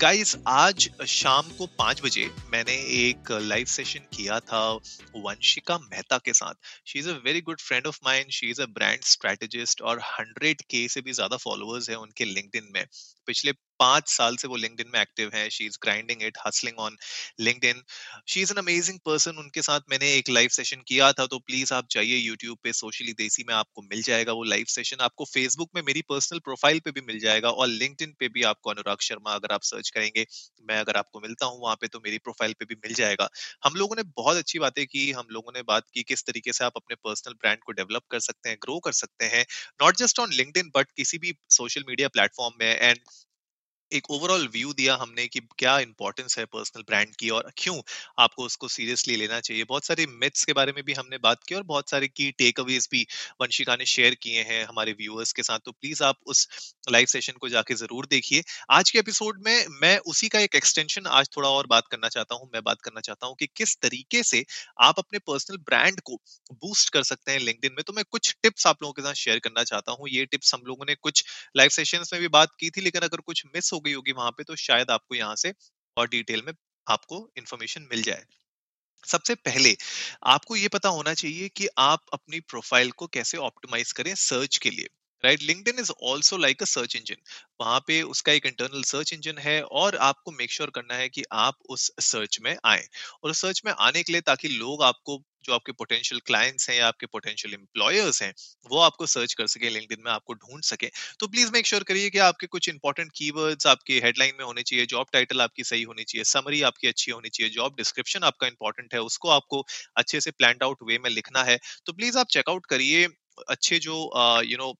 Guys आज शाम को पाँच बजे मैंने एक लाइव सेशन किया था वंशिका मेहता के साथ। She is a very good friend of mine she is a brand strategist और हंड्रेड के से भी ज़्यादा फॉलोअर्स है उनके लिंक्डइन में। पिछले पाँच साल से वो लिंक्डइन में एक्टिव है she is grinding it hustling on LinkedIn she is an amazing person उनके साथ मैंने एक लाइव सेशन किया था तो प्लीज़ आप जाइए यूट्यूब पे सोशली देसी में आपको मिल जाएगा वो लाइव सेशन आपको फेसबुक में मेरी पर्सनल प्रोफ़ाइल पे भी मिल जाएगा और लिंक्डइन पे भी आपको अनुराग शर्मा अगर आप सर्च करेंगे, मैं अगर आपको मिलता हूँ वहाँ पे तो मेरी प्रोफ़ाइल पे भी मिल जाएगा. हम लोगों ने बहुत अच्छी बातें की, हम लोगों ने बात की किस तरीके से आप अपने पर्सनल ब्रांड को डेवलप कर सकते हैं ग्रो कर सकते हैं not just on LinkedIn but किसी भी सोशल मीडिया प्लेटफॉर्म में. एंड एक ओवरऑल व्यू दिया हमने कि क्या इंपॉर्टेंस है पर्सनल ब्रांड की और क्यों आपको उसको सीरियसली लेना चाहिए। बहुत सारे मिथ्स के बारे में भी हमने बात की और बहुत सारे की टेक अवेज भी वंशिका ने शेयर किए हैं हमारे व्यूअर्स के साथ। तो प्लीज़ आप उस लाइव सेशन को जाके ज़रूर देखिए। आज के एपिसोड में मैं उसी का एक एक्सटेंशन आज थोड़ा और बात करना चाहता हूँ। मैं बात करना चाहता हूँ कि किस तरीके से आप अपने पर्सनल ब्रांड को बूस्ट कर सकते हैं लिंक्डइन में। तो मैं कुछ टिप्स आप लोगों के साथ शेयर करना चाहता हूँ। ये टिप्स हम लोगों ने कुछ लाइव सेशन में भी बात की थी, लेकिन अगर कुछ मिस हो गई होगी वहाँ पे तो शायद आपको यहाँ से और डिटेल में आपको इंफॉर्मेशन मिल जाए। सबसे पहले, आपको ये पता होना चाहिए कि आप अपनी प्रोफ़ाइल को कैसे ऑप्टिमाइज करें सर्च के लिए, right? LinkedIn is also like a search engine. वहाँ पे उसका एक इंटरनल सर्च इंजन है और आपको मेक श्योर sure करना है कि आप उस सर्च में आए और सर्च में आने के लिए ताकि लोग आपको जो आपके पोटेंशियल क्लाइंट्स हैं या आपके पोटेंशियल एम्प्लॉयर्स हैं, वो आपको सर्च कर सके लिंक्डइन में आपको ढूंढ सके। तो प्लीज़ मेक श्योर करिए कि आपके कुछ इंपॉर्टेंट कीवर्ड्स आपके हेडलाइन में होने चाहिए जॉब टाइटल आपकी सही होनी चाहिए समरी आपकी अच्छी होनी चाहिए जॉब डिस्क्रिप्शन आपका इंपॉर्टेंट है, उसको आपको अच्छे से प्लान आउट वे में लिखना है। तो प्लीज़ आप चेकआउट करिए, अच्छे जो यू नो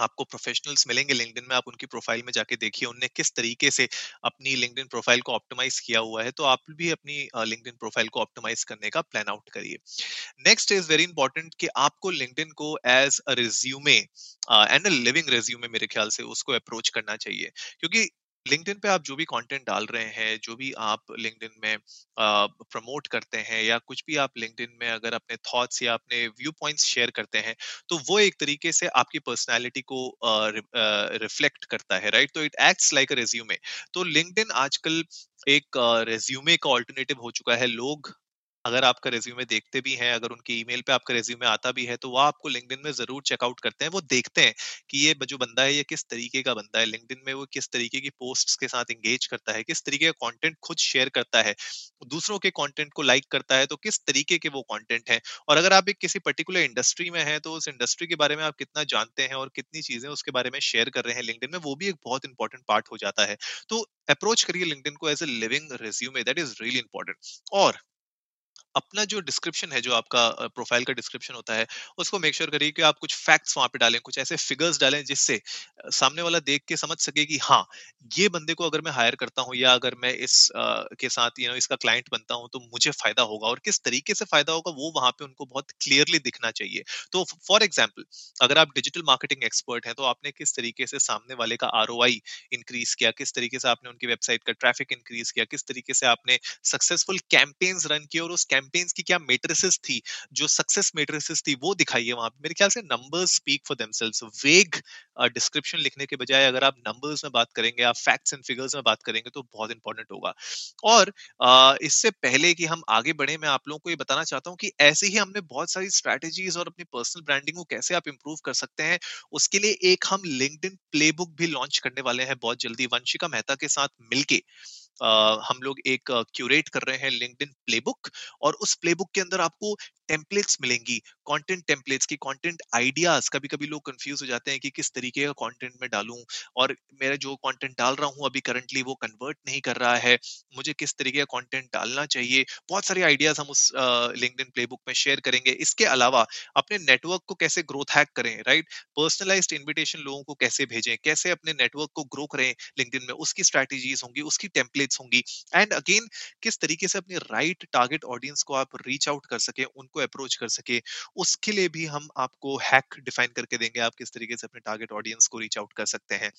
आपको प्रोफेशनल्स मिलेंगे लिंक्डइन में, आप उनकी प्रोफ़ाइल में जाके देखिए, उनने किस तरीके से अपनी लिंक्डइन प्रोफ़ाइल को ऑप्टिमाइज किया हुआ है तो आप भी अपनी लिंक्डइन प्रोफ़ाइल को ऑप्टिमाइज करने का प्लान आउट करिए। नेक्स्ट इज़ वेरी इंपॉर्टेंट कि आपको लिंक्डइन को as a resume and a living resume मेरे ख्याल से उसको अप्रोच करना चाहिए, क्योंकि लिंक्डइन पे आप जो भी कंटेंट डाल रहे हैं, जो भी आप लिंक्डइन में प्रमोट करते हैं या कुछ भी आप लिंक्डइन में अगर अपने थॉट्स या अपने व्यू पॉइंट्स शेयर करते हैं तो वो एक तरीके से आपकी पर्सनालिटी को रिफ्लेक्ट करता है राइट तो it acts like a resume तो लिंकडिन आजकल एक रेज्यूमे का ऑल्टरनेटिव हो चुका है। लोग अगर आपका रेज्यूमे देखते भी हैं, अगर उनके ईमेल पे आपका रेज्यूमे आता भी है तो वो आपको लिंक्डइन में ज़रूर चेकआउट करते हैं। वो देखते हैं कि ये जो बंदा है, ये किस तरीके का बंदा है? लिंक्डइन में वो किस तरीके की पोस्ट्स के साथ एंगेज करता है? किस तरीके का कंटेंट खुद शेयर करता है? दूसरों के कंटेंट को लाइक करता है तो किस तरीके के वो कॉन्टेंट है? और अगर आप एक किसी पर्टिकुलर इंडस्ट्री में है तो उस इंडस्ट्री के बारे में आप कितना जानते हैं और कितनी चीज़ें उसके बारे में शेयर कर रहे हैं लिंक्डइन में, वो भी एक बहुत इंपॉर्टेंट पार्ट हो जाता है। तो अप्रोच करिए लिंक्डइन को as a living resume that is really important और अपना जो डिस्क्रिप्शन है जो आपका प्रोफ़ाइल का डिस्क्रिप्शन होता है उसको मेक श्योर करिए कि आप कुछ फैक्ट्स वहाँ पे डालें कुछ ऐसे फिगर्स डालें जिससे सामने वाला देख के समझ सके कि हाँ ये बंदे को अगर मैं हायर करता हूँ या अगर मैं इस आ, के साथ यू नो इसका क्लाइंट बनता हूँ तो मुझे फ़ायदा होगा और किस तरीके से फ़ायदा होगा वो वहाँ पे उनको बहुत क्लियरली दिखना चाहिए। तो फॉर एग्ज़ाम्पल अगर आप डिजिटल मार्केटिंग एक्सपर्ट हैं तो आपने किस तरीके से सामने वाले का आर इंक्रीज किया किस तरीके से आपने उनकी वेबसाइट का ट्रैफ़िक इंक्रीज किया किस तरीके से आपने सक्सेसफुल कैंपेन्स रन किए और उस कैंपेन्स की क्या मेट्रिसेस थी जो सक्सेस मेट्रिसेस थी वो दिखाइए वहाँ पे। मेरे ख्याल से numbers speak for themselves vague description लिखने के बजाय अगर आप नंबर्स में बात करेंगे आप फैक्ट्स एंड फिगर्स में बात करेंगे तो बहुत इंपॉर्टेंट होगा। और uh, इससे पहले कि हम आगे बढ़े मैं आप लोगों को ये बताना चाहता हूँ कि ऐसे ही हमने बहुत सारी स्ट्रैटेजीज और अपनी पर्सनल ब्रांडिंग को कैसे आप इंप्रूव कर सकते हैं उसके लिए एक हम लिंक्डइन प्लेबुक भी लॉन्च करने वाले हैं बहुत जल्दी वंशिका मेहता के साथ मिलके। हम लोग एक क्यूरेट कर रहे हैं लिंक्डइन प्लेबुक और उस प्लेबुक के अंदर आपको टेम्पलेट्स मिलेंगी कंटेंट टेम्पलेट्स की कंटेंट आइडियाज़ कभी कभी लोग कंफ्यूज हो जाते हैं कि किस तरीके का कंटेंट मैं डालूं और मेरा जो कंटेंट डाल रहा हूँ अभी करंटली वो कन्वर्ट नहीं कर रहा है, मुझे किस तरीके का कंटेंट डालना चाहिए? बहुत सारे आइडियाज़ हम उस लिंक्डइन प्लेबुक में शेयर करेंगे। इसके अलावा अपने नेटवर्क को कैसे ग्रोथ हैक करें राइट पर्सनलाइज्ड इन्विटेशन लोगों को कैसे भेजें, कैसे अपने नेटवर्क को ग्रो करें लिंक्डइन में, उसकी स्ट्रैटेजीज होंगी, उसकी टेम्पलेट्स होंगी एंड अगेन किस तरीके से अपने राइट टारगेट ऑडियंस को आप रीच आउट कर सके, उनको को अप्रोच कर सके उसके लिए भी हम आपको हैक डिफाइन करके देंगे आप किस तरीके से अपने टारगेट ऑडियंस को रीच आउट कर सकते हैं।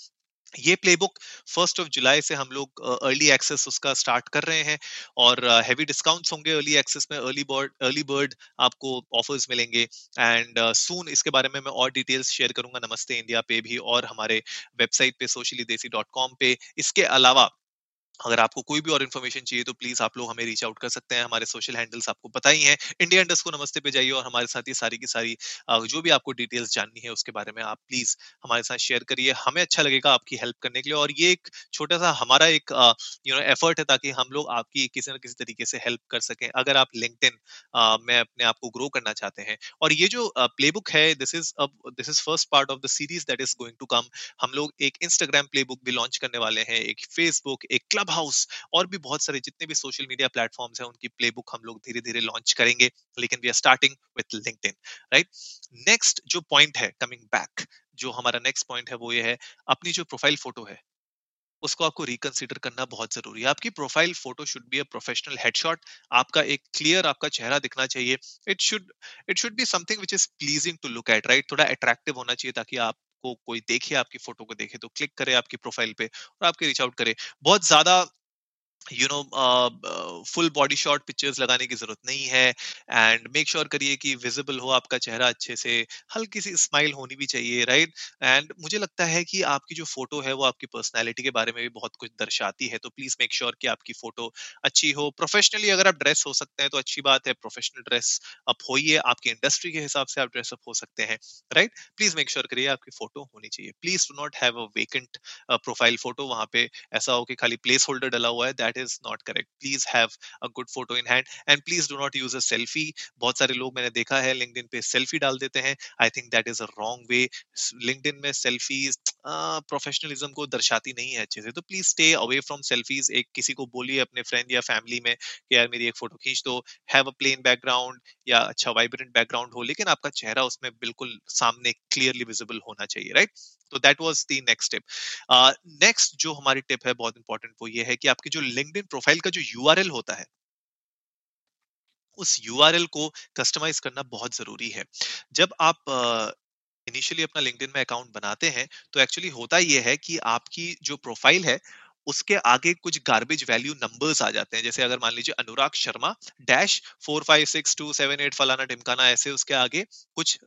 ये प्लेबुक फ़र्स्ट ऑफ़ जुलाई से हम लोग अर्ली एक्सेस उसका स्टार्ट कर रहे हैं और हैवी डिस्काउंट्स होंगे अर्ली एक्सेस में अर्ली बर्ड अर्ली बर्ड आपको ऑफर्स मिलेंगे एंड सून uh, इसके बारे में मैं और डिटेल्स शेयर करूँगा नमस्ते इंडिया पे भी और हमारे वेबसाइट पे सोशली देसी डॉट कॉम पे। इसके अलावा अगर आपको कोई भी और इन्फॉर्मेशन चाहिए तो प्लीज़ आप लोग हमें रीच आउट कर सकते हैं। हमारे सोशल हैंडल्स आपको पता ही है। इंडिया इंडस्ट को नमस्ते पे जाइए और हमारे साथ ये सारी की सारी जो भी आपको डिटेल्स जाननी है उसके बारे में आप प्लीज़ हमारे साथ शेयर करिए। हमें अच्छा लगेगा आपकी हेल्प करने के लिए और ये एक छोटा सा हमारा एक यू नो एफर्ट है ताकि हम लोग आपकी किसी न किसी तरीके से हेल्प कर सकें। अगर आप लिंकड में अपने आप को ग्रो करना चाहते हैं और ये जो प्लेबुक है this is this is first part of the series that is going to come हम लोग एक इंस्टाग्राम प्लेबुक भी लॉन्च करने वाले हैं, एक फेसबुक एक क्लब क्लब हाउस और भी बहुत सारे जितने भी सोशल मीडिया प्लेटफॉर्म्स हैं, उनकी प्लेबुक हम लोग धीरे धीरे लॉन्च करेंगे, लेकिन we are starting with LinkedIn right next जो पॉइंट है कमिंग बैक जो हमारा नेक्स्ट पॉइंट है, वो ये है, अपनी जो प्रोफ़ाइल फ़ोटो है, उसको आपको रिकंसिडर करना बहुत ज़रूरी है। आपकी profile photo should be a professional headshot आपका एक क्लियर आपका चेहरा दिखना चाहिए। It should it should be something which is pleasing to look at right थोड़ा अट्रैक्टिव होना चाहिए ताकि आप को कोई देखे, आपकी फ़ोटो को देखे तो क्लिक करे आपकी प्रोफ़ाइल पे और आपके रीच आउट करे। बहुत ज़्यादा you know full body shot pictures लगाने की ज़रूरत नहीं है एंड मेक श्योर करिए कि विजिबल हो आपका चेहरा अच्छे से, हल्की सी स्माइल होनी भी चाहिए राइट एंड मुझे लगता है कि आपकी जो फ़ोटो है वो आपकी पर्सनैलिटी के बारे में भी बहुत कुछ दर्शाती है तो प्लीज़ मेक श्योर कि आपकी फ़ोटो अच्छी हो। प्रोफेशनली अगर आप ड्रेस हो सकते हैं तो अच्छी बात है प्रोफेशनल ड्रेस अप होइए, आपकी इंडस्ट्री के हिसाब से आप ड्रेस अप हो सकते हैं राइट प्लीज़ मेक श्योर करिए आपकी फ़ोटो होनी चाहिए। Please do not have a vacant profile photo वहाँ पे ऐसा हो कि खाली प्लेस होल्डर डला हुआ है that is not correct please have a good photo in hand and please do not use a selfie बहुत सारे लोग मैंने देखा है लिंक्डइन पे सेल्फी डाल देते हैं। I think that is a wrong way LinkedIn में सेल्फीज प्रोफेशनलिज्म को दर्शाती नहीं है अच्छे से। तो please stay away from selfies एक किसी को बोलिए अपने फ्रेंड या फैमिली में कि यार मेरी एक फ़ोटो खींच दो। हैव अ प्लेन बैकग्राउंड या अच्छा वाइब्रेंट बैकग्राउंड हो, लेकिन आपका चेहरा उसमें बिल्कुल सामने क्लियरली विजिबल होना चाहिए राइट तो that was the next tip next जो हमारी टिप है, बहुत इंपॉर्टेंट वो ये है कि आपकी जो लिंक्डइन प्रोफ़ाइल का जो यूआरएल होता है, उस यूआरएल को कस्टमाइज करना बहुत ज़रूरी है। जब आप इनिशियली अपना लिंक्डइन में अकाउंट बनाते हैं तो एक्चुअली होता यह है कि आपकी जो प्रोफ़ाइल है उसके आगे कुछ गार्बेज वैल्यू नंबर्स आ जाते हैं। जैसे अगर मान लीजिए Anurag Sharma dash four five six two seven eight फलाना ढिमकाना ऐसे उसके आगे कुछ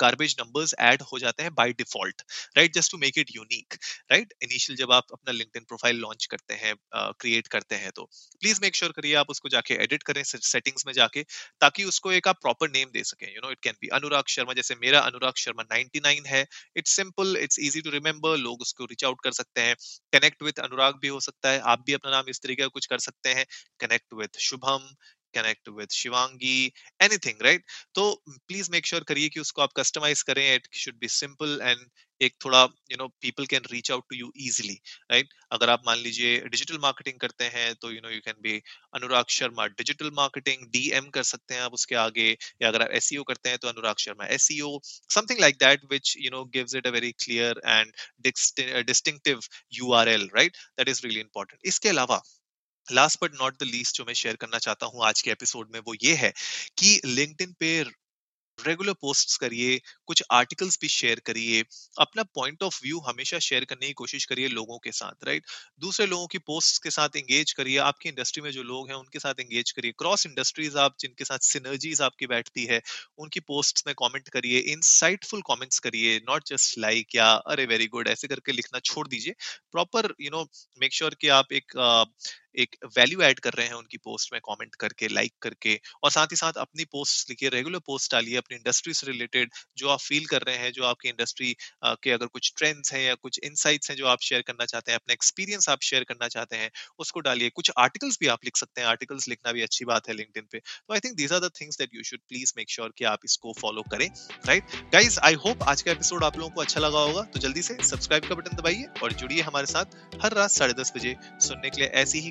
गार्बेज नंबर्स ऐड हो जाते हैं by default right just to make it unique right initial जब आप अपना लिंक्डइन प्रोफ़ाइल लॉन्च करते हैं क्रिएट uh, करते हैं तो प्लीज़ मेक श्योर करिए आप उसको जाके एडिट करें सेटिंग्स में जाके ताकि उसको एक आप प्रॉपर नेम दे सकें। You know it can be Anurag Sharma जैसे मेरा अनुराग शर्मा 99 है। It's simple it's easy to remember लोग उसको रीच आउट कर सकते हैं। कनेक्ट विद अनुराग अनुराग भी हो सकता है, आप भी अपना नाम इस तरीके का कुछ कर सकते हैं। Connect with Shubham connect with Shivangi anything right तो प्लीज़ मेक श्योर करिए कि उसको आप कस्टमाइज करें it should be simple and एक थोड़ा you know people can reach out to you easily right अगर आप मान लीजिए डिजिटल मार्केटिंग करते हैं तो you know you can be Anurag Sharma digital marketing DM कर सकते हैं आप उसके आगे, या अगर आप एस e करते हैं तो Anurag Sharma S something like that which you know gives it a very clear and distinctive U R L right that is really important इसके अलावा last but not the least जो मैं share करना चाहता हूँ आज के एपिसोड में वो ये है कि लिंक्डइन पे रेगुलर पोस्ट्स करिए, कुछ आर्टिकल्स भी शेयर करिए, अपना पॉइंट ऑफ़ व्यू हमेशा शेयर करने की कोशिश करिए लोगों के साथ राइट दूसरे लोगों की पोस्ट्स के साथ एंगेज करिए, आपकी इंडस्ट्री में जो लोग हैं उनके साथ एंगेज करिए क्रॉस इंडस्ट्रीज़ आप जिनके साथ सिनर्जीज आपकी बैठती है, उनकी पोस्ट में कॉमेंट करिए इनसाइटफुल कॉमेंट्स करिए नॉट जस्ट लाइक या अरे वेरी गुड ऐसे करके लिखना छोड़ दीजिए proper you know make sure कि आप एक एक वैल्यू ऐड कर रहे हैं उनकी पोस्ट में कमेंट करके लाइक करके और साथ ही साथ अपनी पोस्ट लिखिए रेगुलर पोस्ट डालिए, अपनी इंडस्ट्री से रिलेटेड जो आप फील कर रहे हैं, जो आपकी इंडस्ट्री के अगर कुछ ट्रेंड्स हैं या कुछ इनसाइट्स हैं जो आप शेयर करना चाहते हैं, अपना एक्सपीरियंस आप शेयर करना चाहते हैं, उसको डालिए। कुछ आर्टिकल्स भी आप लिख सकते हैं आर्टिकल्स लिखना भी अच्छी बात है लिंक्डइन पे। तो I think these are the things that you should please make sure कि आप इसको फॉलो करें राइट गाइज़ आई होप आज का एपिसोड आप लोगों को अच्छा लगा होगा। तो जल्दी से सब्सक्राइब का बटन दबाइए और जुड़िए हमारे साथ हर रात साढ़े दस बजे सुनने के लिए ऐसी ही